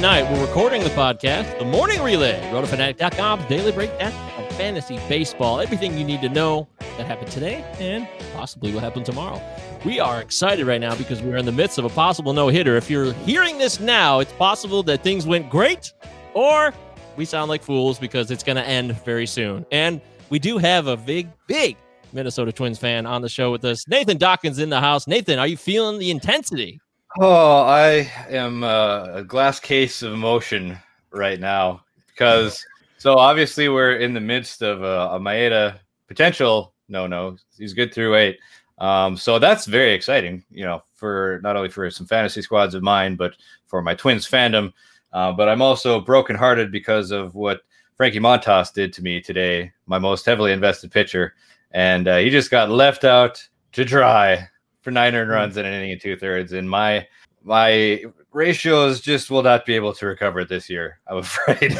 night. We're recording the podcast, The Morning Relay, rotofanatic.com, daily breakdown of fantasy baseball. Everything you need to know that happened today and possibly will happen tomorrow. We are excited right now because we're in the midst of a possible no hitter. If you're hearing this now, it's possible that things went great or we sound like fools because it's going to end very soon. And we do have a big, big Minnesota Twins fan on the show with us. Nathan Dawkins in the house. Nathan, are you feeling the intensity? Oh, I am uh, a glass case of emotion right now because so obviously we're in the midst of a, a Maeda potential no no. He's good through eight. Um, so that's very exciting, you know, for not only for some fantasy squads of mine, but for my Twins fandom. Uh, but I'm also brokenhearted because of what Frankie Montas did to me today, my most heavily invested pitcher, and uh, he just got left out to dry for nine earned runs in an inning and two thirds. And my my ratios just will not be able to recover this year. I'm afraid.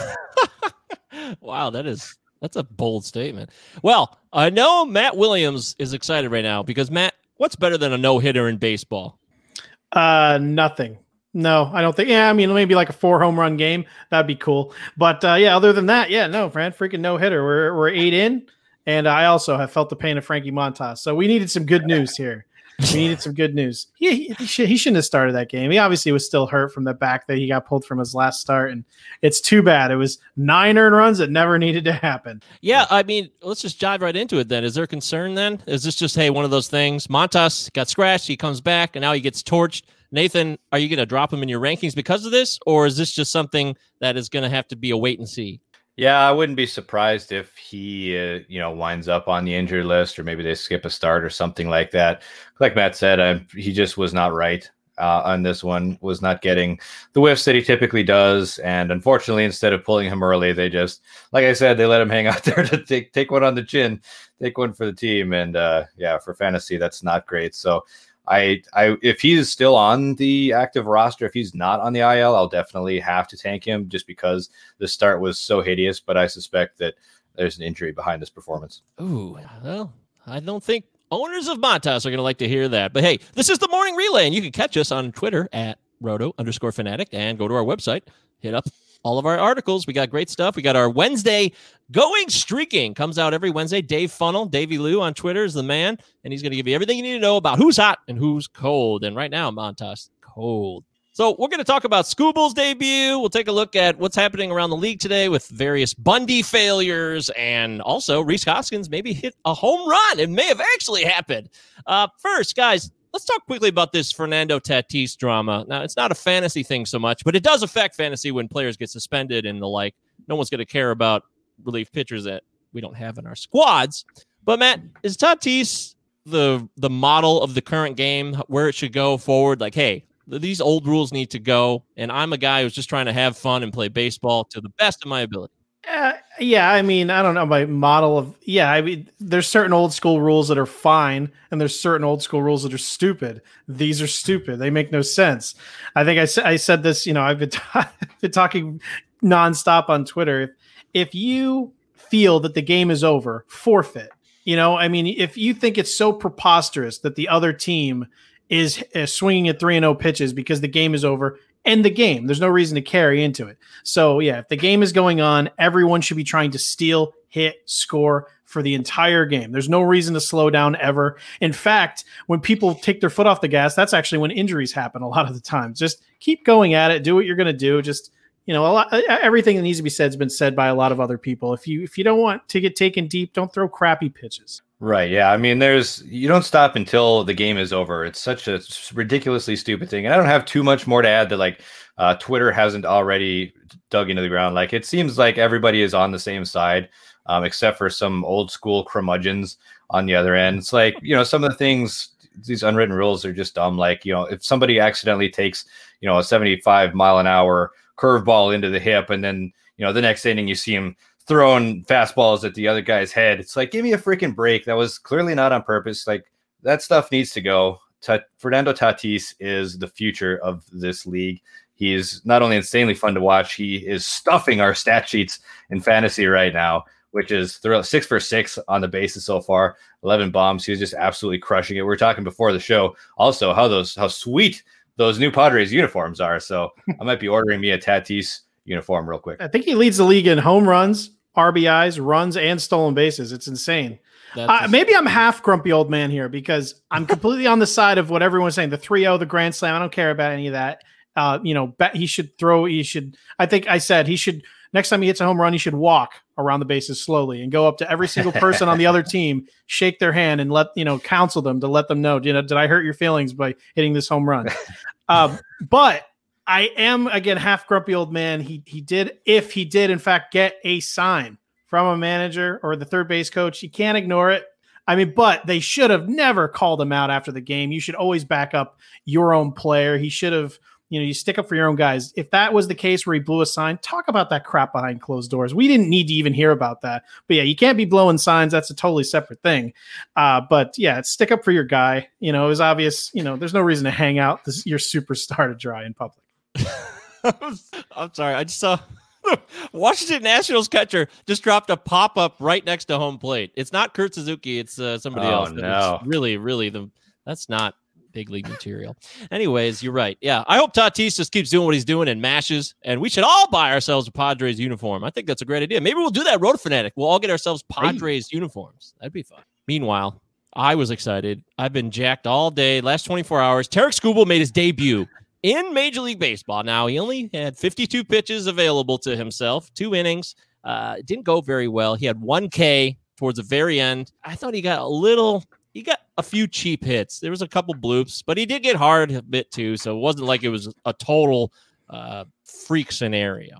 wow, that is that's a bold statement. Well, I know Matt Williams is excited right now because Matt, what's better than a no hitter in baseball? Uh, nothing. No, I don't think. Yeah, I mean, maybe like a four home run game. That'd be cool. But uh, yeah, other than that, yeah, no, Fran, freaking no hitter. We're we're eight in, and I also have felt the pain of Frankie Montas. So we needed some good news here. We needed some good news. He, he, he shouldn't have started that game. He obviously was still hurt from the back that he got pulled from his last start, and it's too bad. It was nine earned runs that never needed to happen. Yeah, I mean, let's just dive right into it. Then, is there concern? Then, is this just hey one of those things? Montas got scratched, he comes back, and now he gets torched. Nathan, are you going to drop him in your rankings because of this, or is this just something that is going to have to be a wait and see? Yeah, I wouldn't be surprised if he, uh, you know, winds up on the injured list, or maybe they skip a start or something like that. Like Matt said, uh, he just was not right uh, on this one. Was not getting the whiffs that he typically does, and unfortunately, instead of pulling him early, they just, like I said, they let him hang out there to take take one on the chin, take one for the team, and uh, yeah, for fantasy, that's not great. So I, I, if he's still on the active roster, if he's not on the IL, I'll definitely have to tank him just because the start was so hideous. But I suspect that there's an injury behind this performance. Ooh, well, I don't think owners of Montas are going to like to hear that. But hey, this is the morning relay, and you can catch us on Twitter at roto underscore fanatic and go to our website, hit up all of our articles. We got great stuff. We got our Wednesday going streaking comes out every Wednesday. Dave Funnel, Davey Lou on Twitter is the man, and he's going to give you everything you need to know about who's hot and who's cold. And right now, Montas cold. So we're going to talk about Skubal's debut. We'll take a look at what's happening around the league today with various Bundy failures, and also Rhys Hoskins maybe hit a home run. It may have actually happened. Uh, first, guys, let's talk quickly about this Fernando Tatis drama. Now, it's not a fantasy thing so much, but it does affect fantasy when players get suspended and the like. No one's going to care about relief pitchers that we don't have in our squads. But Matt, is Tatis the the model of the current game where it should go forward? Like, hey, these old rules need to go, and I'm a guy who's just trying to have fun and play baseball to the best of my ability. Uh, yeah, I mean, I don't know my model of yeah. I mean, there's certain old school rules that are fine, and there's certain old school rules that are stupid. These are stupid; they make no sense. I think I said I said this. You know, I've been, t- been talking nonstop on Twitter. If, if you feel that the game is over, forfeit. You know, I mean, if you think it's so preposterous that the other team is, is swinging at three and zero oh pitches because the game is over, end the game. There's no reason to carry into it. So, yeah, if the game is going on, everyone should be trying to steal, hit, score for the entire game. There's no reason to slow down ever. In fact, when people take their foot off the gas, that's actually when injuries happen a lot of the time. Just keep going at it, do what you're going to do. Just you know, a lot, everything that needs to be said has been said by a lot of other people. If you if you don't want to get taken deep, don't throw crappy pitches. Right. Yeah. I mean, there's you don't stop until the game is over. It's such a ridiculously stupid thing. And I don't have too much more to add that like uh, Twitter hasn't already dug into the ground. Like it seems like everybody is on the same side, um, except for some old school curmudgeons on the other end. It's like you know some of the things these unwritten rules are just dumb. Like you know if somebody accidentally takes you know a 75 mile an hour curveball into the hip, and then you know the next inning you see him throwing fastballs at the other guy's head. It's like, give me a freaking break. That was clearly not on purpose. Like that stuff needs to go. Fernando Tatis is the future of this league. He is not only insanely fun to watch, he is stuffing our stat sheets in fantasy right now, which is throw six for six on the bases so far, 11 bombs. He's just absolutely crushing it. We are talking before the show also how those, how sweet those new Padres uniforms are. So I might be ordering me a Tatis uniform real quick. I think he leads the league in home runs, RBIs, runs, and stolen bases. It's insane. Uh, maybe I'm half grumpy old man here because I'm completely on the side of what everyone's saying. The 3-0, the grand slam. I don't care about any of that. Uh, you know, bet he should throw. He should. I think I said he should. Next time he hits a home run, he should walk around the bases slowly and go up to every single person on the other team, shake their hand, and let you know counsel them to let them know. You know, did I hurt your feelings by hitting this home run? um, but I am again half grumpy old man. He he did if he did in fact get a sign from a manager or the third base coach, you can't ignore it. I mean, but they should have never called him out after the game. You should always back up your own player. He should have you know, you stick up for your own guys. If that was the case where he blew a sign, talk about that crap behind closed doors. We didn't need to even hear about that. But yeah, you can't be blowing signs. That's a totally separate thing. Uh, but yeah, stick up for your guy. You know, it was obvious. You know, there's no reason to hang out this, your superstar to dry in public. I'm sorry. I just saw Washington Nationals catcher just dropped a pop up right next to home plate. It's not Kurt Suzuki. It's uh, somebody oh, else. No. Really, really, the that's not big league material. Anyways, you're right. Yeah, I hope Tatis just keeps doing what he's doing and mashes. And we should all buy ourselves a Padres uniform. I think that's a great idea. Maybe we'll do that. Road Fanatic. We'll all get ourselves Padres hey. uniforms. That'd be fun. Meanwhile, I was excited. I've been jacked all day. Last 24 hours. Tarik Skubal made his debut in Major League Baseball. Now he only had 52 pitches available to himself, two innings. Uh, didn't go very well. He had one K towards the very end. I thought he got a little he got a few cheap hits. There was a couple bloops, but he did get hard a bit too. So it wasn't like it was a total uh, freak scenario.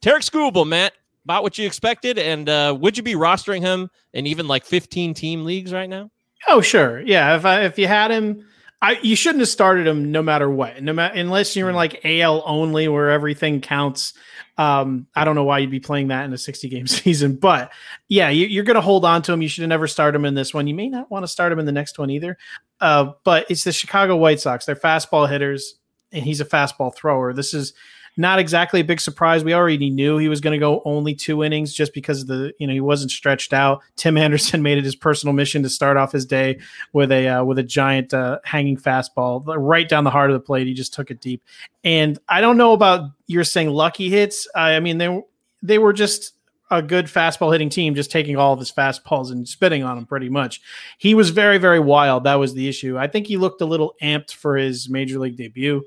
Tarik Skubal, Matt, about what you expected, and uh, would you be rostering him in even like 15 team leagues right now? Oh, sure. Yeah. If I, if you had him, I you shouldn't have started him no matter what, no matter unless you're in like AL only where everything counts. Um, I don't know why you'd be playing that in a 60 game season, but yeah, you, are going to hold on to him. You should have never started him in this one. You may not want to start him in the next one either. Uh, but it's the Chicago White Sox. They're fastball hitters, and he's a fastball thrower. This is not exactly a big surprise. We already knew he was going to go only two innings just because of the you know he wasn't stretched out. Tim Anderson made it his personal mission to start off his day with a uh, with a giant uh, hanging fastball right down the heart of the plate. He just took it deep. And I don't know about you're saying lucky hits. I mean they they were just a good fastball hitting team just taking all of his fastballs and spitting on them pretty much. He was very, very wild. That was the issue. I think he looked a little amped for his major league debut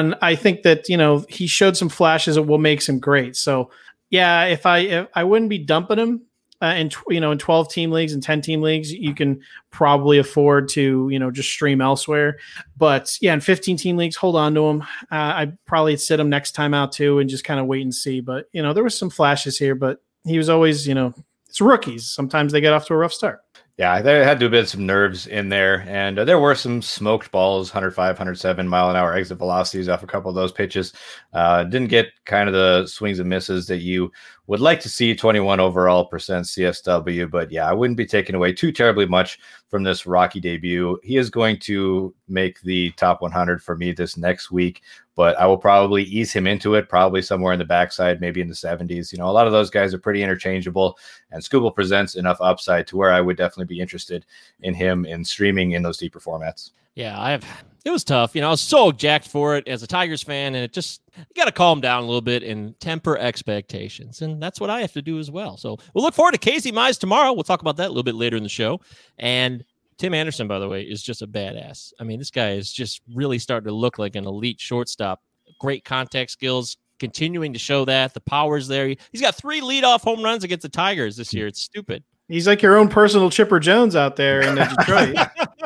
and I think that you know he showed some flashes of what makes him great. So yeah, if I if I wouldn't be dumping him uh, in you know in 12 team leagues and 10 team leagues, you can probably afford to you know just stream elsewhere. But yeah, in 15 team leagues, hold on to him. Uh, I probably sit him next time out too, and just kind of wait and see. But you know there was some flashes here, but he was always you know it's rookies. Sometimes they get off to a rough start. Yeah, there had to have been some nerves in there, and uh, there were some smoked balls, 105, 107 mile an hour exit velocities off a couple of those pitches. Uh, didn't get kind of the swings and misses that you would like to see 21 overall percent CSW, but yeah, I wouldn't be taking away too terribly much from this Rocky debut. He is going to make the top 100 for me this next week, but I will probably ease him into it, probably somewhere in the backside, maybe in the 70s. You know, a lot of those guys are pretty interchangeable, and Skubal presents enough upside to where I would definitely be interested in him in streaming in those deeper formats. Yeah, I have. It was tough. You know, I was so jacked for it as a Tigers fan, and it just you got to calm down a little bit and temper expectations, and that's what I have to do as well. So we'll look forward to Casey Mize tomorrow. We'll talk about that a little bit later in the show. And Tim Anderson, by the way, is just a badass. I mean, this guy is just really starting to look like an elite shortstop. Great contact skills, continuing to show that the power's there. He's got three leadoff home runs against the Tigers this hmm. year. It's stupid. He's like your own personal Chipper Jones out there in Detroit.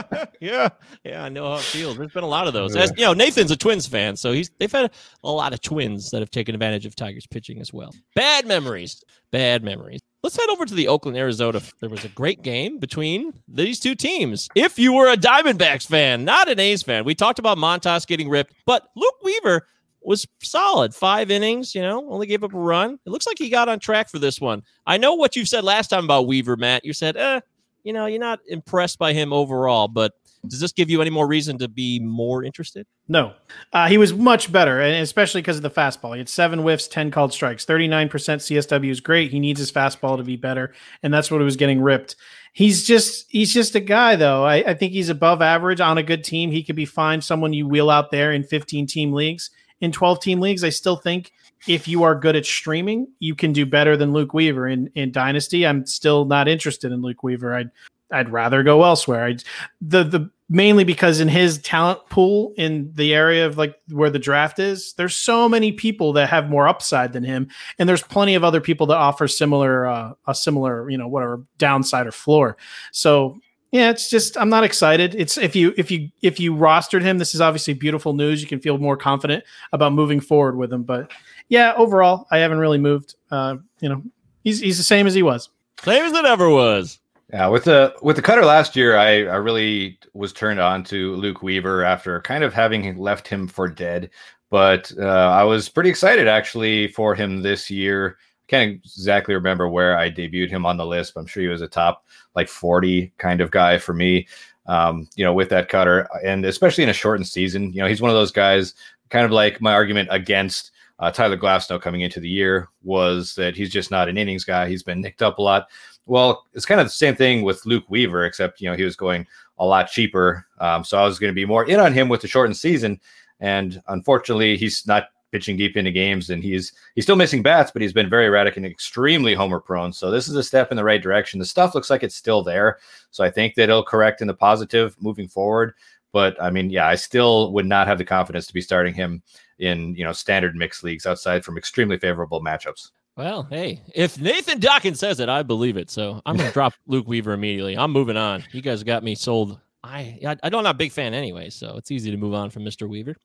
yeah, yeah, I know how it feels. There's been a lot of those. As, you know, Nathan's a Twins fan, so he's they've had a lot of Twins that have taken advantage of Tigers pitching as well. Bad memories, bad memories. Let's head over to the Oakland, Arizona. There was a great game between these two teams. If you were a Diamondbacks fan, not an A's fan, we talked about Montas getting ripped, but Luke Weaver was solid. Five innings, you know, only gave up a run. It looks like he got on track for this one. I know what you said last time about Weaver, Matt. You said, eh, you know, you're not impressed by him overall, but Does this give you any more reason to be more interested? No, uh, he was much better, and especially because of the fastball. He had seven whiffs, ten called strikes, thirty nine percent CSW is great. He needs his fastball to be better, and that's what he was getting ripped. He's just he's just a guy though. I, I think he's above average on a good team. He could be fine. Someone you wheel out there in fifteen team leagues. In twelve team leagues, I still think if you are good at streaming, you can do better than Luke Weaver in in Dynasty. I'm still not interested in Luke Weaver. I'd I'd rather go elsewhere. I the the mainly because in his talent pool in the area of like where the draft is, there's so many people that have more upside than him, and there's plenty of other people that offer similar uh, a similar you know whatever downside or floor. So yeah, it's just I'm not excited. It's if you if you if you rostered him, this is obviously beautiful news. You can feel more confident about moving forward with him. But yeah, overall, I haven't really moved. Uh, you know, he's he's the same as he was. Same as it ever was. Yeah, with the with the cutter last year, I, I really was turned on to Luke Weaver after kind of having left him for dead. But uh, I was pretty excited actually for him this year. I can't exactly remember where I debuted him on the list, but I'm sure he was a top like 40 kind of guy for me. Um, you know, with that cutter, and especially in a shortened season, you know, he's one of those guys. Kind of like my argument against uh, Tyler Glasnow coming into the year was that he's just not an innings guy. He's been nicked up a lot well, it's kind of the same thing with Luke Weaver, except you know he was going a lot cheaper. Um, so I was going to be more in on him with the shortened season, and unfortunately, he's not pitching deep into games, and he's he's still missing bats, but he's been very erratic and extremely homer prone. So this is a step in the right direction. The stuff looks like it's still there, so I think that it'll correct in the positive moving forward. But I mean, yeah, I still would not have the confidence to be starting him in you know standard mixed leagues outside from extremely favorable matchups. Well, hey, if Nathan Dawkins says it, I believe it. So I'm gonna drop Luke Weaver immediately. I'm moving on. You guys got me sold. I I, I don't not a big fan anyway, so it's easy to move on from Mr. Weaver.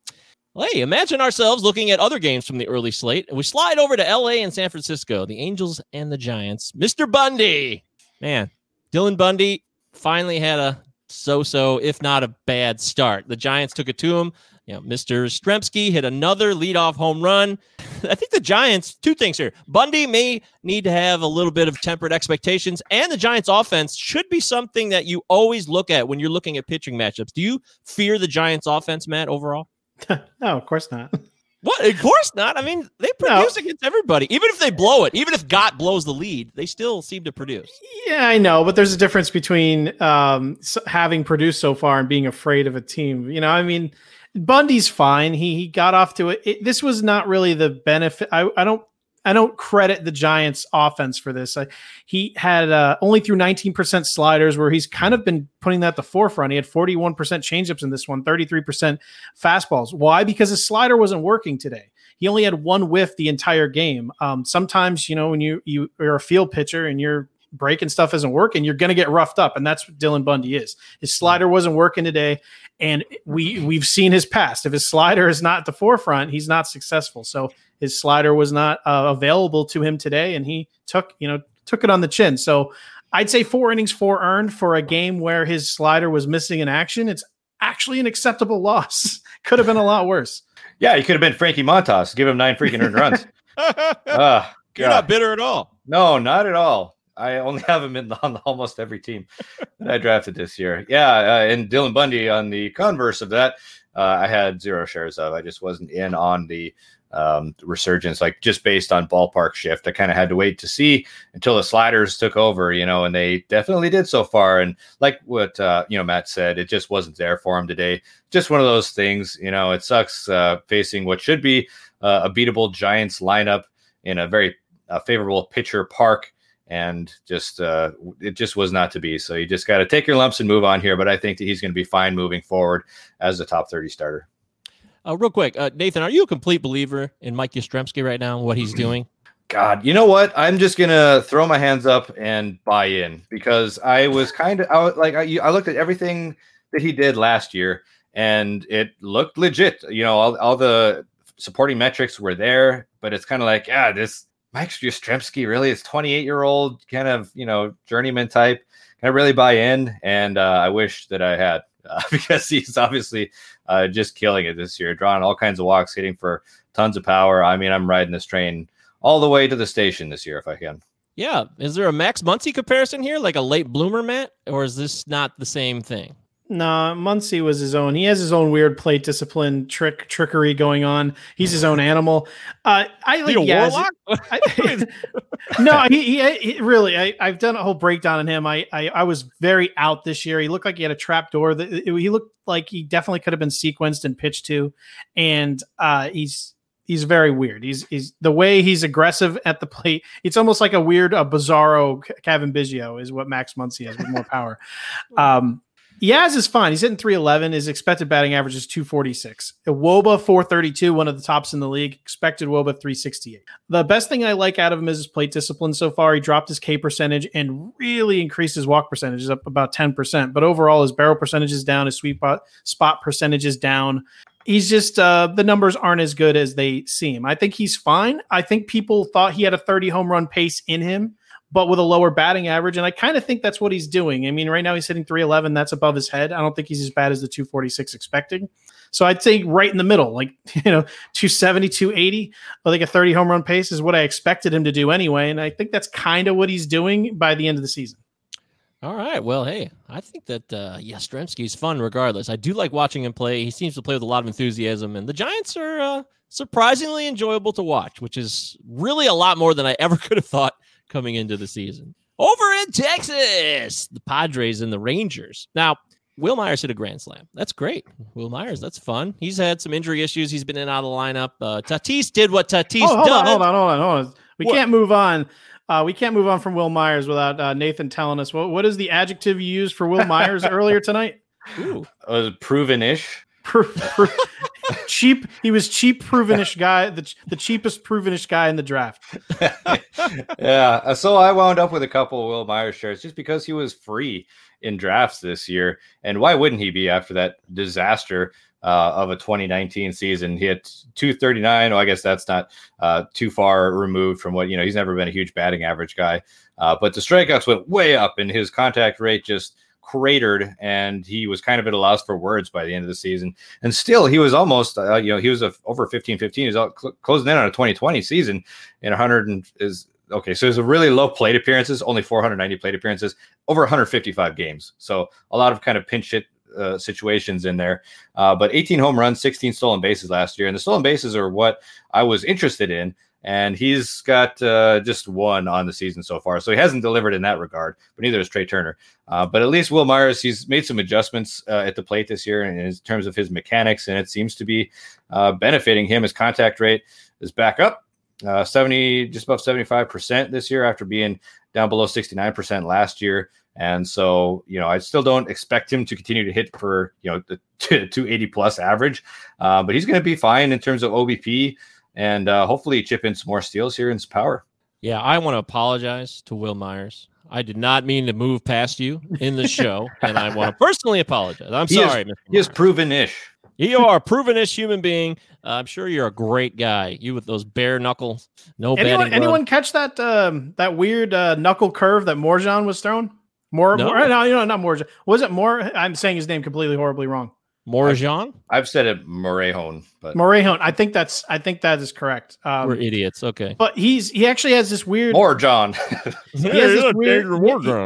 Well, hey, imagine ourselves looking at other games from the early slate, we slide over to LA and San Francisco, the Angels and the Giants. Mr. Bundy, man, Dylan Bundy finally had a so-so, if not a bad start. The Giants took it to him. You know, Mr. Stremski hit another leadoff home run. I think the Giants, two things here. Bundy may need to have a little bit of tempered expectations, and the Giants offense should be something that you always look at when you're looking at pitching matchups. Do you fear the Giants offense, Matt, overall? no, of course not. What? Of course not. I mean, they produce no. against everybody. Even if they blow it, even if Gott blows the lead, they still seem to produce. Yeah, I know, but there's a difference between um, having produced so far and being afraid of a team. You know, I mean, Bundy's fine. He he got off to it. it this was not really the benefit. I, I don't I don't credit the Giants offense for this. I, he had uh, only through 19% sliders where he's kind of been putting that at the forefront. He had 41% changeups in this one, 33% fastballs. Why? Because his slider wasn't working today. He only had one whiff the entire game. Um, sometimes, you know, when you you are a feel pitcher and you're breaking stuff isn't working, you're going to get roughed up, and that's what Dylan Bundy is. His slider wasn't working today, and we we've seen his past. If his slider is not at the forefront, he's not successful. So his slider was not uh, available to him today, and he took you know took it on the chin. So I'd say four innings, four earned for a game where his slider was missing in action. It's actually an acceptable loss. Could have been a lot worse. Yeah, he could have been Frankie Montas. Give him nine freaking earned runs. uh, You're not bitter at all. No, not at all. I only have him in the, on almost every team that I drafted this year. Yeah, uh, and Dylan Bundy on the converse of that, uh, I had zero shares of. I just wasn't in on the um, resurgence, like just based on ballpark shift. I kind of had to wait to see until the sliders took over, you know, and they definitely did so far. And like what uh, you know Matt said, it just wasn't there for him today. Just one of those things, you know. It sucks uh, facing what should be uh, a beatable Giants lineup in a very uh, favorable pitcher park and just uh, it just was not to be. So you just got to take your lumps and move on here. But I think that he's going to be fine moving forward as a top thirty starter. Uh, real quick, uh, Nathan, are you a complete believer in Mike Yastrzemski right now and what he's doing? God, you know what? I'm just gonna throw my hands up and buy in because I was kind of I, like I, I looked at everything that he did last year and it looked legit. You know, all, all the supporting metrics were there, but it's kind of like, yeah, this Mike Yastrzemski really is 28 year old kind of you know journeyman type. Can I really buy in? And uh, I wish that I had uh, because he's obviously uh, just killing it this year, drawing all kinds of walks, hitting for tons of power. I mean, I'm riding this train all the way to the station this year if I can. Yeah, is there a Max Muncy comparison here, like a late bloomer, Matt, or is this not the same thing? No, Muncy was his own. He has his own weird plate discipline trick trickery going on. He's his own animal. Uh, I like Yaz. I, no, he, he, he, really. I, I've done a whole breakdown on him. I, I, I was very out this year. He looked like he had a trap door. That he looked like he definitely could have been sequenced and pitched to, and uh, he's he's very weird. He's he's the way he's aggressive at the plate. It's almost like a weird, a bizarro Cavan Biggio is what Max Muncy has with more power. Um, Yaz is fine. He's hitting 311. His expected batting average is 246. Woba 432, one of the tops in the league. Expected Woba 368. The best thing I like out of him is his plate discipline so far. He dropped his K percentage and really increased his walk percentage, up about 10%. But overall, his barrel percentage is down. His sweet spot percentage is down he's just uh, the numbers aren't as good as they seem. I think he's fine. I think people thought he had a 30 home run pace in him but with a lower batting average. And I kind of think that's what he's doing. I mean, right now he's hitting 311. That's above his head. I don't think he's as bad as the 246 expecting. So I'd say right in the middle, like, you know, 270, 280. I think a 30 home run pace is what I expected him to do anyway. And I think that's kind of what he's doing by the end of the season. All right. Well, hey, I think that uh, Yastrzemski's fun regardless. I do like watching him play. He seems to play with a lot of enthusiasm, and the Giants are uh, surprisingly enjoyable to watch, which is really a lot more than I ever could have thought coming into the season. Over in Texas, the Padres and the Rangers. Now, Wil Myers hit a grand slam. That's great. Wil Myers, that's fun. He's had some injury issues. He's been in and out of the lineup. Uh, Tatis did what Tatis oh, hold does. On, hold on, hold on, hold on. We what? can't move on. Uh, we can't move on from Wil Myers without uh, Nathan telling us what, what is the adjective you used for Wil Myers earlier tonight? Ooh. Cheap. He was cheap, provenish guy. The the cheapest provenish guy in the draft. yeah. Uh, so I wound up with a couple of Wil Myers shares just because he was free in drafts this year, and why wouldn't he be after that disaster? Uh, of a 2019 season. He had 239. Oh, I guess that's not uh, too far removed from what, you know, he's never been a huge batting average guy. Uh, but the strikeouts went way up and his contact rate just cratered and he was kind of at a loss for words by the end of the season. And still, he was almost, uh, you know, he was a, over 15 15. He's out, cl- closing in on a 2020 season in 100 and is okay. So there's a really low plate appearances, only 490 plate appearances, over 155 games. So a lot of kind of pinch hit uh, situations in there. Uh, but 18 home runs, 16 stolen bases last year. And the stolen bases are what I was interested in and he's got uh, just one on the season so far. So he hasn't delivered in that regard, but neither has Trea Turner. Uh, but at least Wil Myers, he's made some adjustments uh, at the plate this year in terms of his mechanics, and it seems to be uh, benefiting him. His contact rate is back up, uh, 70, just above 75% this year after being down below 69% last year. And so, you know, I still don't expect him to continue to hit for, you know, the 280 plus average, uh, but he's going to be fine in terms of OBP and uh, hopefully chip in some more steals here in some power. Yeah, I want to apologize to Wil Myers. I did not mean to move past you in the show, and I want to personally apologize. I'm he sorry, is, Mr. He is proven-ish. You are a proven-ish human being. Uh, I'm sure you're a great guy. You with those bare knuckles, no anyone, Anyone catch that um, that weird uh, knuckle curve that Morejon was thrown? More, no. more, no, you know, not Morejon. Was it more? I'm saying his name completely horribly wrong. Morajon? I've, I've said it Morejon, but Morehone. I think that's I think that is correct. Um, We're idiots. Okay, but he's he actually has this weird more John. he, has this weird,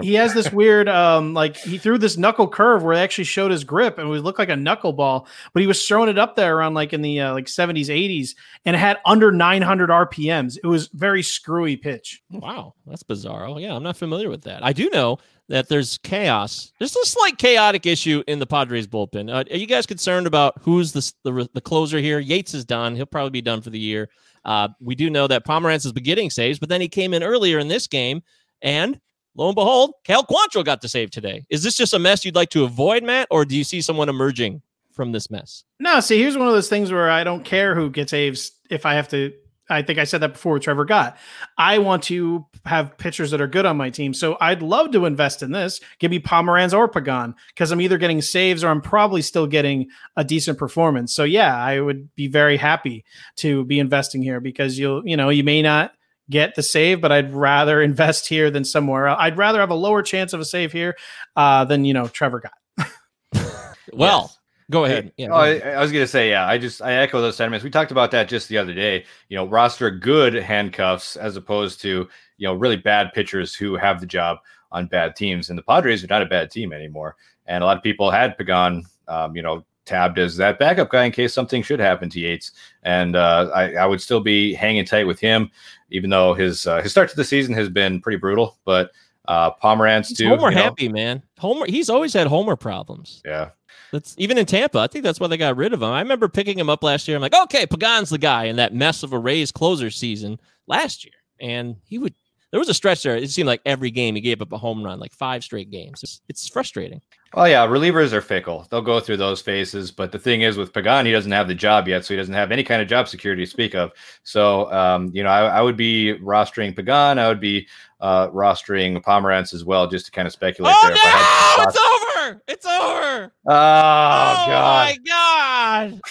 he, he, has this weird um like he threw this knuckle curve where it actually showed his grip and it looked like a knuckleball, but he was throwing it up there around like in the uh, like 70s 80s and it had under 900 RPMs. It was very screwy pitch. Wow, that's bizarre. Oh yeah, I'm not familiar with that. I do know that there's chaos. There's a slight chaotic issue in the Padres bullpen. Uh, are you guys concerned about who's the, the, the closer here? Yates is done. He'll probably be done for the year. Uh, we do know that Pomeranz has been getting saves, but then he came in earlier in this game, and lo and behold, Cal Quantrill got the save today. Is this just a mess you'd like to avoid, Matt, or do you see someone emerging from this mess? No, see, here's one of those things where I don't care who gets saves if I have to I think I said that before with Trevor Gott. I want to have pitchers that are good on my team. So I'd love to invest in this. Give me Pomeranz or Pagan because I'm either getting saves or I'm probably still getting a decent performance. So yeah, I would be very happy to be investing here because you'll, you know, you may not get the save, but I'd rather invest here than somewhere else. I'd rather have a lower chance of a save here uh, than, you know, Trevor Gott. well, yes. Go ahead. Yeah, oh, I, I, was gonna say, yeah. I just I echo those sentiments. We talked about that just the other day. You know, roster good handcuffs as opposed to you know really bad pitchers who have the job on bad teams. And the Padres are not a bad team anymore. And a lot of people had Pagan, um, you know, tabbed as that backup guy in case something should happen to Yates. And uh, I, I, would still be hanging tight with him, even though his uh, his start to the season has been pretty brutal. But uh, Pomeranz too. Homer happy man. Homer. He's always had Homer problems. Yeah. That's even in Tampa. I think that's why they got rid of him. I remember picking him up last year. I'm like, okay, Pagan's the guy in that mess of a Rays closer season last year, and he would. There was a stretch there. It seemed like every game he gave up a home run, like five straight games. It's, it's frustrating. Oh yeah, relievers are fickle. They'll go through those phases. But the thing is, with Pagan, he doesn't have the job yet, so he doesn't have any kind of job security to speak of. So, um, you know, I, I, would be rostering Pagan. I would be uh, rostering Pomeranz as well, just to kind of speculate. Oh there no! It's over! It's over! Oh, oh God! my God!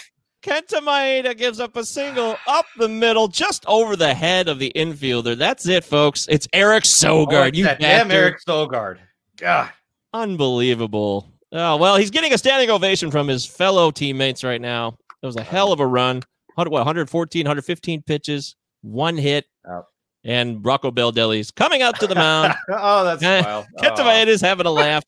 Kenta Maeda gives up a single up the middle, just over the head of the infielder. That's it, folks. It's Eric Sogard. Oh, you damn Eric Sogard. God. Unbelievable. Oh, well, he's getting a standing ovation from his fellow teammates right now. It was a hell of a run. what, 114, 115 pitches, one hit. Oh. And Rocco Baldelli's coming out to the mound. oh, that's eh, wild. Kenta oh. Maeda is having a laugh.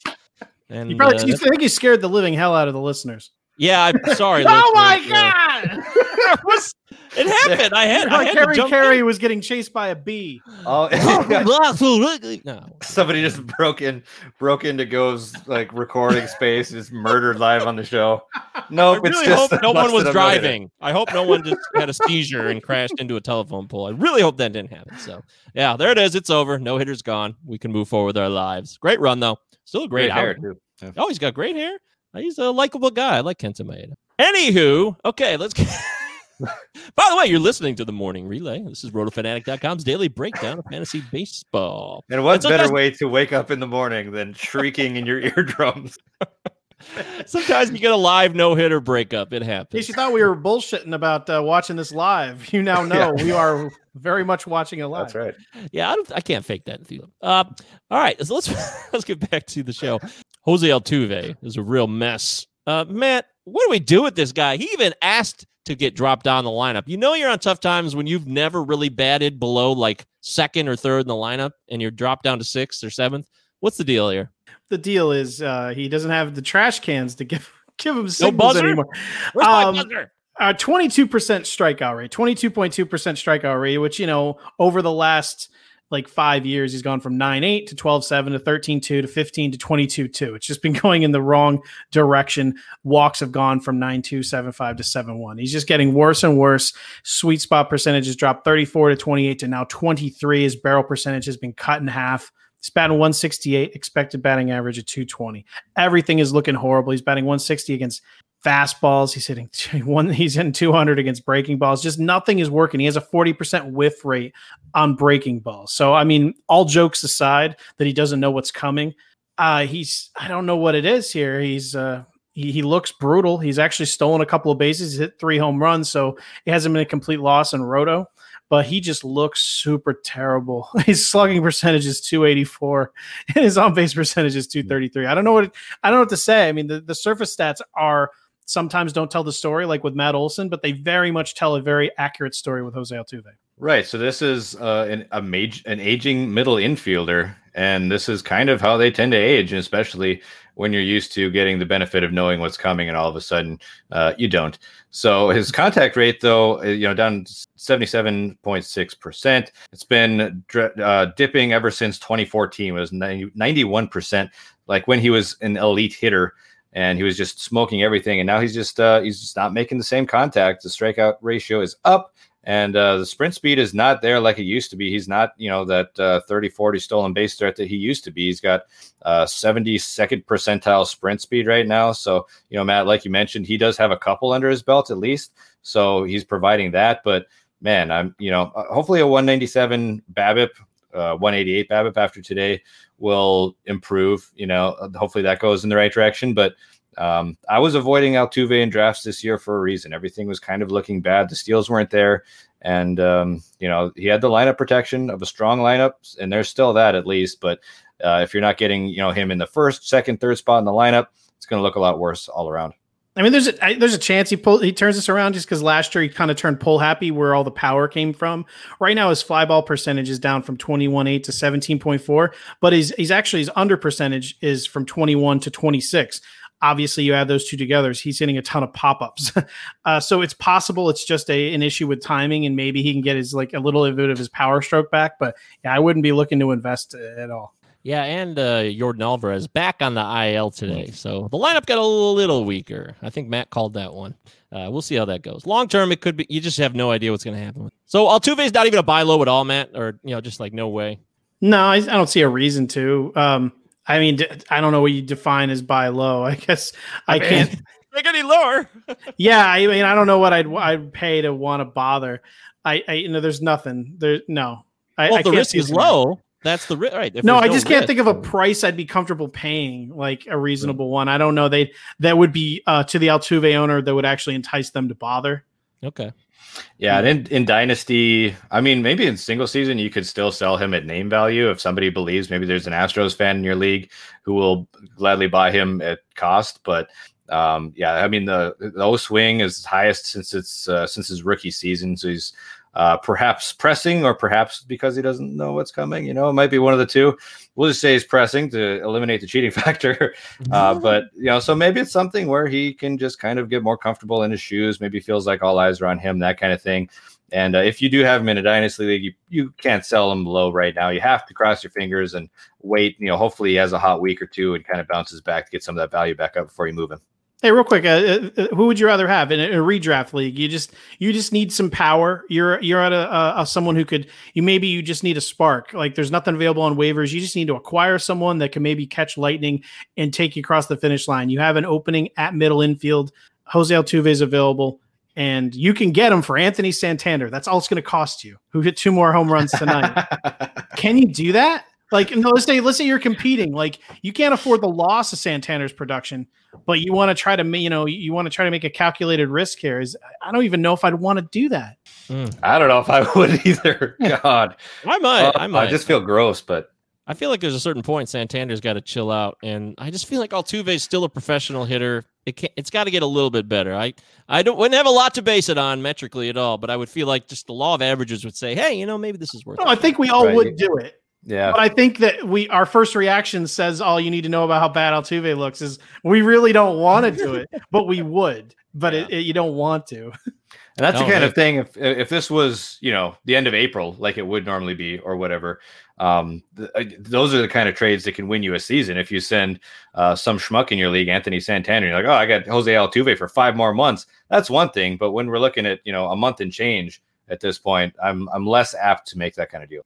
And, you probably, uh, you think he scared the living hell out of the listeners. Yeah, I'm sorry. oh my god! it, was, it happened. I had. I had Kerry Kerry was getting chased by a bee. Oh, no. Somebody just broke in, broke into Go's like recording space, just murdered live on the show. No, nope, I really hope no one was driving. I hope no one just had a seizure and crashed into a telephone pole. I really hope that didn't happen. So, yeah, there it is. It's over. No hitters gone. We can move forward with our lives. Great run though. Still a great, great hair too. Yeah. Oh, he's got great hair. He's a likable guy. I like Kenta Maeda. Anywho, okay, let's get. By the way, you're listening to the morning relay. This is rotofanatic.com's daily breakdown of fantasy baseball. And what better way to wake up in the morning than shrieking in your eardrums? sometimes you get a live no hitter breakup. It happens. In case you thought we were bullshitting about uh, watching this live, you now know yeah. we are very much watching it live. That's right. Yeah, I, I can't fake that. Uh, all right, so let's let's get back to the show. Jose Altuve is a real mess. Uh, Matt, what do we do with this guy? He even asked to get dropped down the lineup. You know you're on tough times when you've never really batted below like second or third in the lineup and you're dropped down to sixth or seventh. What's the deal here? The deal is uh, he doesn't have the trash cans to give give him signals no anymore. Where's um, my buzzer? Uh, 22% strikeout rate, 22.2% strikeout rate, which, you know, over the last like five years, he's gone from 9 8 to 12 7 to 13 2 to 15 to 22 2. It's just been going in the wrong direction. Walks have gone from 9 2, 7 5 to 7 1. He's just getting worse and worse. Sweet spot percentage has dropped 34 to 28 to now 23. His barrel percentage has been cut in half. He's batting 168, expected batting average at 220. Everything is looking horrible. He's batting 160 against fastballs. He's hitting one. He's hitting 200 against breaking balls. Just nothing is working. He has a 40% whiff rate on breaking balls. So I mean, all jokes aside, that he doesn't know what's coming. Uh, he's I don't know what it is here. He's uh, he, he looks brutal. He's actually stolen a couple of bases. He's hit three home runs, so it hasn't been a complete loss in Roto. But he just looks super terrible. His slugging percentage is 284, and his on base percentage is 233. I don't know what I don't know what to say. I mean, the, the surface stats are sometimes don't tell the story, like with Matt Olson, but they very much tell a very accurate story with Jose Altuve. Right. So this is uh, an a mage, an aging middle infielder, and this is kind of how they tend to age, especially when you're used to getting the benefit of knowing what's coming, and all of a sudden uh, you don't. So his contact rate, though, uh, you know, down 77.6 percent. It's been uh, dipping ever since 2014. It was 91 percent. Like when he was an elite hitter and he was just smoking everything. And now he's just uh, he's just not making the same contact. The strikeout ratio is up, and uh, the sprint speed is not there like it used to be. He's not you know that uh, 30 40 stolen base threat that he used to be. He's got uh, 72nd percentile sprint speed right now. So you know Matt, like you mentioned, he does have a couple under his belt at least. So he's providing that, but. Man, I'm you know uh, hopefully a 197 BABIP uh, 188 BABIP after today will improve. You know, hopefully that goes in the right direction. But um, I was avoiding Altuve in drafts this year for a reason. Everything was kind of looking bad. The steals weren't there, and um, you know he had the lineup protection of a strong lineup, and there's still that at least. But uh, if you're not getting you know him in the first, second, third spot in the lineup, it's going to look a lot worse all around. I mean, there's a there's a chance he pull he turns this around just because last year he kind of turned pull happy where all the power came from. Right now his fly ball percentage is down from 21.8 to 17.4, but he's he's actually his under percentage is from 21 to 26. Obviously, you add those two together, he's hitting a ton of pop ups. uh, so it's possible it's just a an issue with timing, and maybe he can get his like a little bit of his power stroke back. But yeah, I wouldn't be looking to invest at all. Yeah, and uh, Yordan Alvarez back on the IL today, so the lineup got a little weaker. I think Matt called that one. Uh, we'll see how that goes. Long term, it could be. You just have no idea what's going to happen. So Altuve's not even a buy low at all, Matt, or you know, just like no way. No, I, I don't see a reason to. Um, I mean, I don't know what you define as buy low. I guess I, I mean, can't make any lower. yeah, I mean, I don't know what I'd I'd pay to want to bother. I, I you know, there's nothing there. No, I, well, I the risk is low. That's the ri- right. no, I just can't risk, think of a price I'd be comfortable paying, like a reasonable right. one. I don't know. They that would be uh, to the Altuve owner that would actually entice them to bother. Okay. Yeah, and in, in Dynasty, I mean, maybe in single season, you could still sell him at name value if somebody believes maybe there's an Astros fan in your league who will gladly buy him at cost. But um, yeah, I mean, the the O swing is highest since it's uh, since his rookie season, so he's uh, perhaps pressing or perhaps because he doesn't know what's coming. You know, it might be one of the two. We'll just say he's pressing to eliminate the cheating factor. Uh, but, you know, so maybe it's something where he can just kind of get more comfortable in his shoes. Maybe feels like all eyes are on him, that kind of thing. And uh, if you do have him in a dynasty league, you, you can't sell him low right now. You have to cross your fingers and wait. You know, hopefully he has a hot week or two and kind of bounces back to get some of that value back up before you move him. Hey, real quick, uh, uh, uh, who would you rather have in a, a, redraft league? You just you just need some power. You're you're at a, a, someone who could you maybe you just need a spark. Like there's nothing available on waivers. You just need to acquire someone that can maybe catch lightning and take you across the finish line. You have an opening at middle infield. Jose Altuve is available, and you can get him for Anthony Santander. That's all it's going to cost you. Who hit two more home runs tonight? can you do that? Like, no, let's say let's say you're competing. Like, you can't afford the loss of Santander's production, but you want to try to, you know, you want to try to make a calculated risk here. Is I don't even know if I'd want to do that. Mm. I don't know if I would either. God, I might. Uh, I might. I just feel gross, but I feel like there's a certain point Santander's got to chill out, and I just feel like Altuve's still a professional hitter. It can't. it's got to get a little bit better. I I don't wouldn't have a lot to base it on metrically at all, but I would feel like just the law of averages would say, hey, you know, maybe this is worth. No, it. I think we all right. would do it. Yeah. But I think that we our first reaction says all you need to know about how bad Altuve looks is we really don't want to do it, but we would. But yeah. it, it, you don't want to. And that's no, the kind of thing. If if this was you know the end of April, like it would normally be, or whatever, um, th- uh, those are the kind of trades that can win you a season. If you send uh, some schmuck in your league, Anthony Santander, you're like, oh, I got Jose Altuve for five more months. That's one thing. But when we're looking at you know a month and change at this point, I'm I'm less apt to make that kind of deal.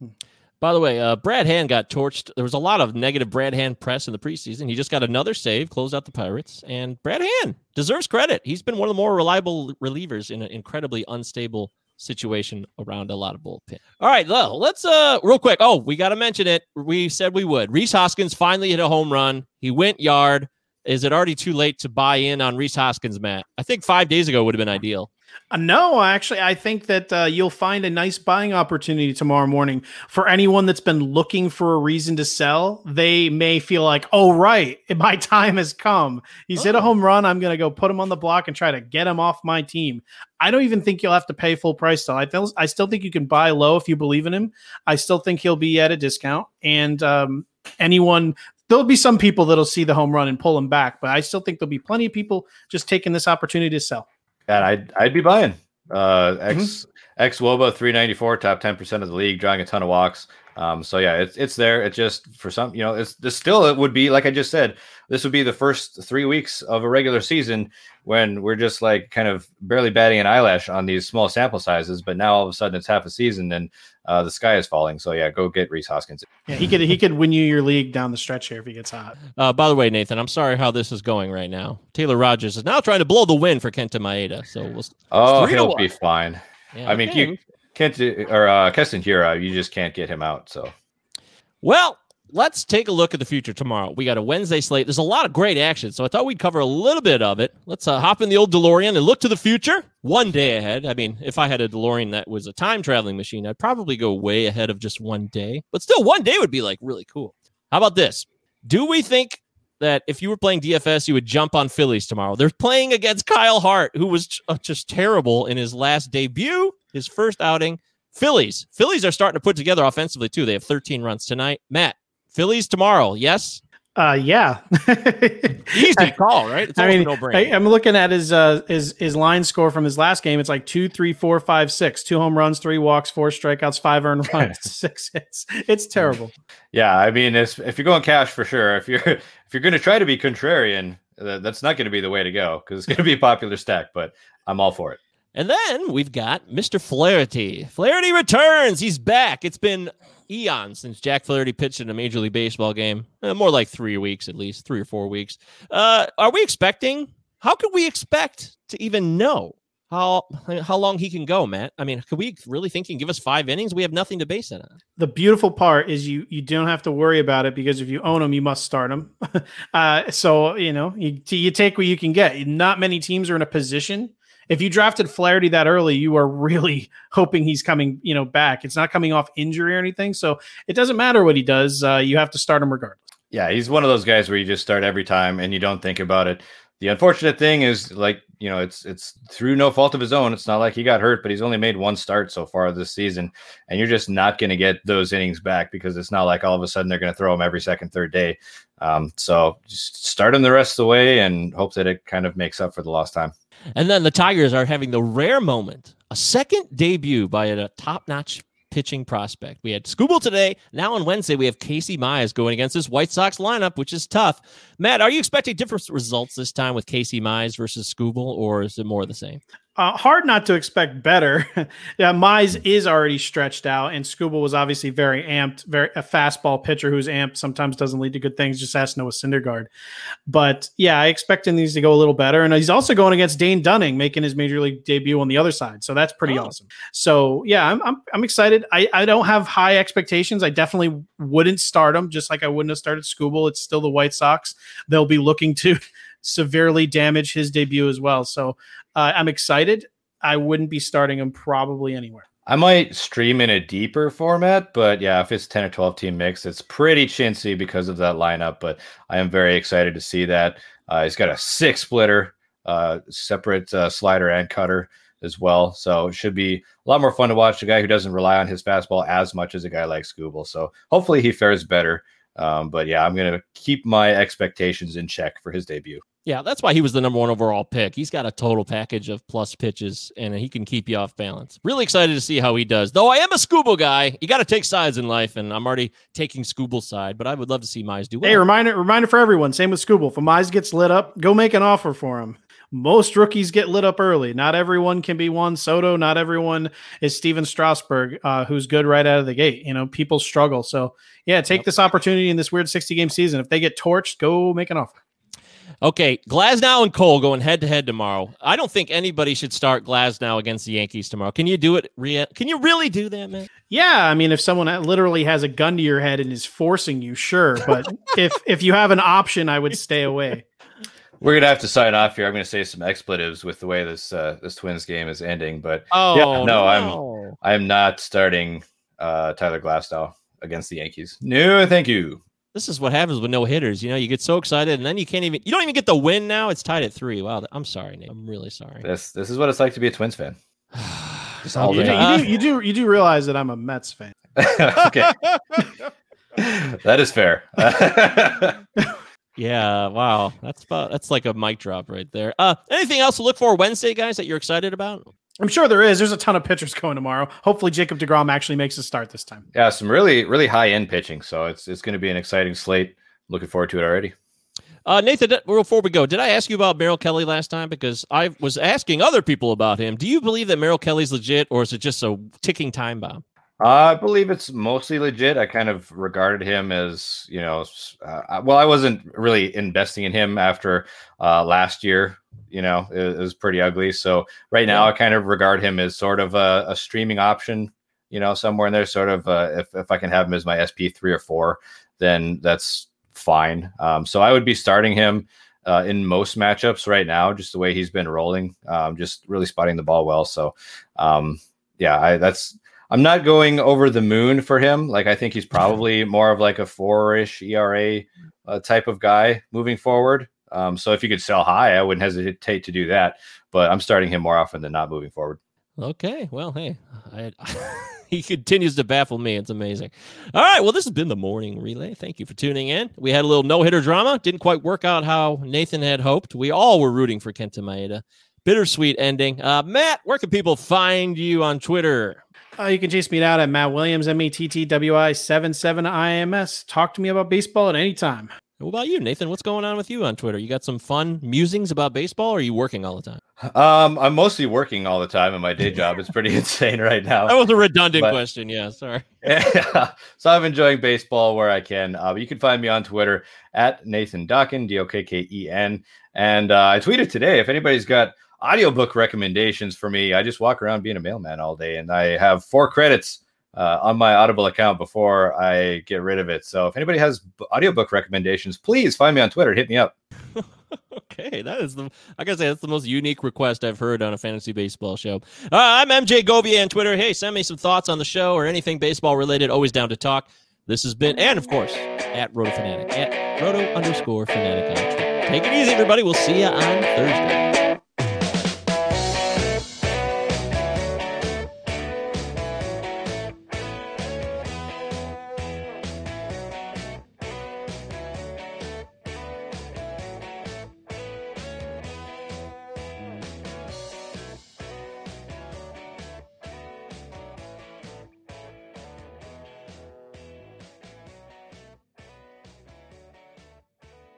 By the way, uh, Brad Hand got torched. There was a lot of negative Brad Hand press in the preseason. He just got another save, closed out the Pirates, and Brad Hand deserves credit. He's been one of the more reliable relievers in an incredibly unstable situation around a lot of bullpen. All right, well, let's uh real quick. Oh, we got to mention it. We said we would. Rhys Hoskins finally hit a home run. He went yard. Is it already too late to buy in on Rhys Hoskins, Matt? I think five days ago would have been ideal. Uh, no, actually, I think that uh, you'll find a nice buying opportunity tomorrow morning for anyone that's been looking for a reason to sell. They may feel like, oh, right, my time has come. He's oh. hit a oh. home run. I'm going to go put him on the block and try to get him off my team. I don't even think you'll have to pay full price still. I, th- I still think you can buy low if you believe in him. I still think he'll be at a discount. And um, anyone there'll be some people that'll see the home run and pull him back, but I still think there'll be plenty of people just taking this opportunity to sell. And I'd I'd be buying. Uh, X mm-hmm. X Woba three ninety four, top ten percent of the league, drawing a ton of walks. Um, so yeah, it's it's there. It just for some, you know, it's this still it would be like I just said, this would be the first three weeks of a regular season when we're just like kind of barely batting an eyelash on these small sample sizes. But now all of a sudden it's half a season and uh, the sky is falling. So yeah, go get Rhys Hoskins. Yeah, he could he could win you your league down the stretch here if he gets hot. Uh, by the way, Nathan, I'm sorry how this is going right now. Taylor Rogers is now trying to blow the win for Kenta Maeda. So we'll, oh, he'll be fine. Yeah, I mean, okay. you Kent or uh, Keston Hiura, you just can't get him out. So well, let's take a look at the future tomorrow. We got a Wednesday slate. There's a lot of great action, so I thought we'd cover a little bit of it. Let's uh, hop in the old DeLorean and look to the future, one day ahead. I mean, if I had a DeLorean that was a time traveling machine, I'd probably go way ahead of just one day. But still, one day would be like really cool. How about this? Do we think that if you were playing DFS, you would jump on Phillies tomorrow. They're playing against Kyle Hart, who was uh, just terrible in his last debut, his first outing. Phillies. Phillies are starting to put together offensively too. They have 13 runs tonight. Matt, Phillies tomorrow. Yes. Uh, yeah. Easy call, right? It's I mean, no I, am looking at his uh his his line score from his last game. It's like two, three, four, five, six. Two home runs, three walks, four strikeouts, five earned runs, six hits. It's terrible. Yeah, I mean, if if you're going cash for sure, if you're if you're going to try to be contrarian, that's not going to be the way to go because it's going to be a popular stack. But I'm all for it. And then we've got Mr. Flaherty. Flaherty returns. He's back. It's been eons since Jack Flaherty pitched in a Major League Baseball game. Uh, more like three weeks at least, three or four weeks. Uh, are we expecting? How could we expect to even know how how long he can go, Matt? I mean, could we really think he can give us five innings? We have nothing to base it on. The beautiful part is you you don't have to worry about it because if you own him, you must start him. uh, so you know you you take what you can get. Not many teams are in a position if you drafted Flaherty that early, you are really hoping he's coming, you know, back. It's not coming off injury or anything, so it doesn't matter what he does. Uh, you have to start him regardless. Yeah, he's one of those guys where you just start every time and you don't think about it. The unfortunate thing is, like you know, it's it's through no fault of his own. It's not like he got hurt, but he's only made one start so far this season, and you're just not going to get those innings back because it's not like all of a sudden they're going to throw him every second, third day. Um, so just start him the rest of the way and hope that it kind of makes up for the lost time. And then the Tigers are having the rare moment, a second debut by a top-notch pitching prospect. We had Skubal today. Now on Wednesday, we have Casey Mize going against this White Sox lineup, which is tough. Matt, are you expecting different results this time with Casey Mize versus Skubal, or is it more the same? Uh, hard not to expect better. yeah, Mize is already stretched out, and Skubal was obviously very amped, very a fastball pitcher who's amped sometimes doesn't lead to good things. Just ask Noah Syndergaard. But yeah, I expect these to go a little better, and he's also going against Dane Dunning, making his major league debut on the other side. So that's pretty oh. awesome. So yeah, I'm, I'm I'm excited. I I don't have high expectations. I definitely wouldn't start him, just like I wouldn't have started Skubal. It's still the White Sox. They'll be looking to severely damage his debut as well. So uh, I'm excited. I wouldn't be starting him probably anywhere. I might stream in a deeper format, but yeah, if it's 10 or 12 team mix, it's pretty chintzy because of that lineup. But I am very excited to see that. Uh, he's got a six splitter, uh, separate uh, slider and cutter as well. So it should be a lot more fun to watch a guy who doesn't rely on his fastball as much as a guy like Skubal. So hopefully he fares better. Um, but yeah, I'm going to keep my expectations in check for his debut. Yeah, that's why he was the number one overall pick. He's got a total package of plus pitches, and he can keep you off balance. Really excited to see how he does. Though I am a Skubal guy, you got to take sides in life, and I'm already taking Skubal's side. But I would love to see Mize do well. Hey, reminder, reminder for everyone. Same with Skubal. If Mize gets lit up, go make an offer for him. Most rookies get lit up early. Not everyone can be Juan Soto. Not everyone is Stephen Strasburg, uh, who's good right out of the gate. You know, people struggle. So yeah, take yep. this opportunity in this weird 60 game season. If they get torched, go make an offer. Okay, Glasnow and Cole going head to head tomorrow. I don't think anybody should start Glasnow against the Yankees tomorrow. Can you do it? Can you really do that, man? Yeah, I mean, if someone literally has a gun to your head and is forcing you, sure. But if if you have an option, I would stay away. We're gonna have to sign off here. I'm gonna say some expletives with the way this uh, this Twins game is ending. But oh yeah, no, no. I'm I'm not starting uh, Tyler Glasnow against the Yankees. No, thank you this is what happens with no hitters. You know, you get so excited and then you can't even you don't even get the win now. It's tied at three. Wow, I'm sorry, Nate. I'm really sorry. This this is what it's like to be a Twins fan. Just all you, do, you, do, you do you do realize that I'm a Mets fan. okay. that is fair. yeah, wow. That's about that's like a mic drop right there. Uh anything else to look for Wednesday, guys, that you're excited about? I'm sure there is. There's a ton of pitchers going tomorrow. Hopefully, Jacob deGrom actually makes a start this time. Yeah, some really, really high end pitching. So it's it's going to be an exciting slate. Looking forward to it already. Uh, Nathan, before we go, did I ask you about Merrill Kelly last time? Because I was asking other people about him. Do you believe that Merrill Kelly's legit, or is it just a ticking time bomb? Uh, I believe it's mostly legit. I kind of regarded him as, you know, uh, well, I wasn't really investing in him after uh, last year you know, it, it was pretty ugly. So right now, yeah. I kind of regard him as sort of a, a streaming option. You know, somewhere in there, sort of. Uh, if if I can have him as my SP three or four, then that's fine. Um, so I would be starting him uh, in most matchups right now, just the way he's been rolling, um, just really spotting the ball well. So, um, yeah, I, that's I'm not going over the moon for him. Like I think he's probably more of like a four-ish ERA uh, type of guy moving forward. Um, so if you could sell high, I wouldn't hesitate to do that. But I'm starting him more often than not moving forward. Okay. Well, hey, I, he continues to baffle me. It's amazing. All right. Well, this has been the morning relay. Thank you for tuning in. We had a little no hitter drama. Didn't quite work out how Nathan had hoped. We all were rooting for Kenta Maeda. Bittersweet ending. Uh, Matt, where can people find you on Twitter? Uh, you can chase me out at Matt Williams, M E T T W I 77 I M S. Talk to me about baseball at any time. What about you, Nathan? What's going on with you on Twitter? You got some fun musings about baseball, or are you working all the time? Um, I'm mostly working all the time, and my day job is pretty insane right now. That was a redundant but, question. Yeah, sorry. Yeah, so I'm enjoying baseball where I can. Uh, you can find me on Twitter at Nathan Dokken, D O K K E N, and uh, I tweeted today if anybody's got audiobook recommendations for me. I just walk around being a mailman all day, and I have four credits uh, on my Audible account before I get rid of it. So if anybody has audiobook recommendations, please find me on Twitter. Hit me up. okay, that is the I gotta say that's the most unique request I've heard on a fantasy baseball show. Uh, I'm MJ Gobier on Twitter. Hey, send me some thoughts on the show or anything baseball related. Always down to talk. This has been, and of course, at Roto Fanatic at Roto underscore Fanatic on Twitter. Take it easy, everybody. We'll see you on Thursday.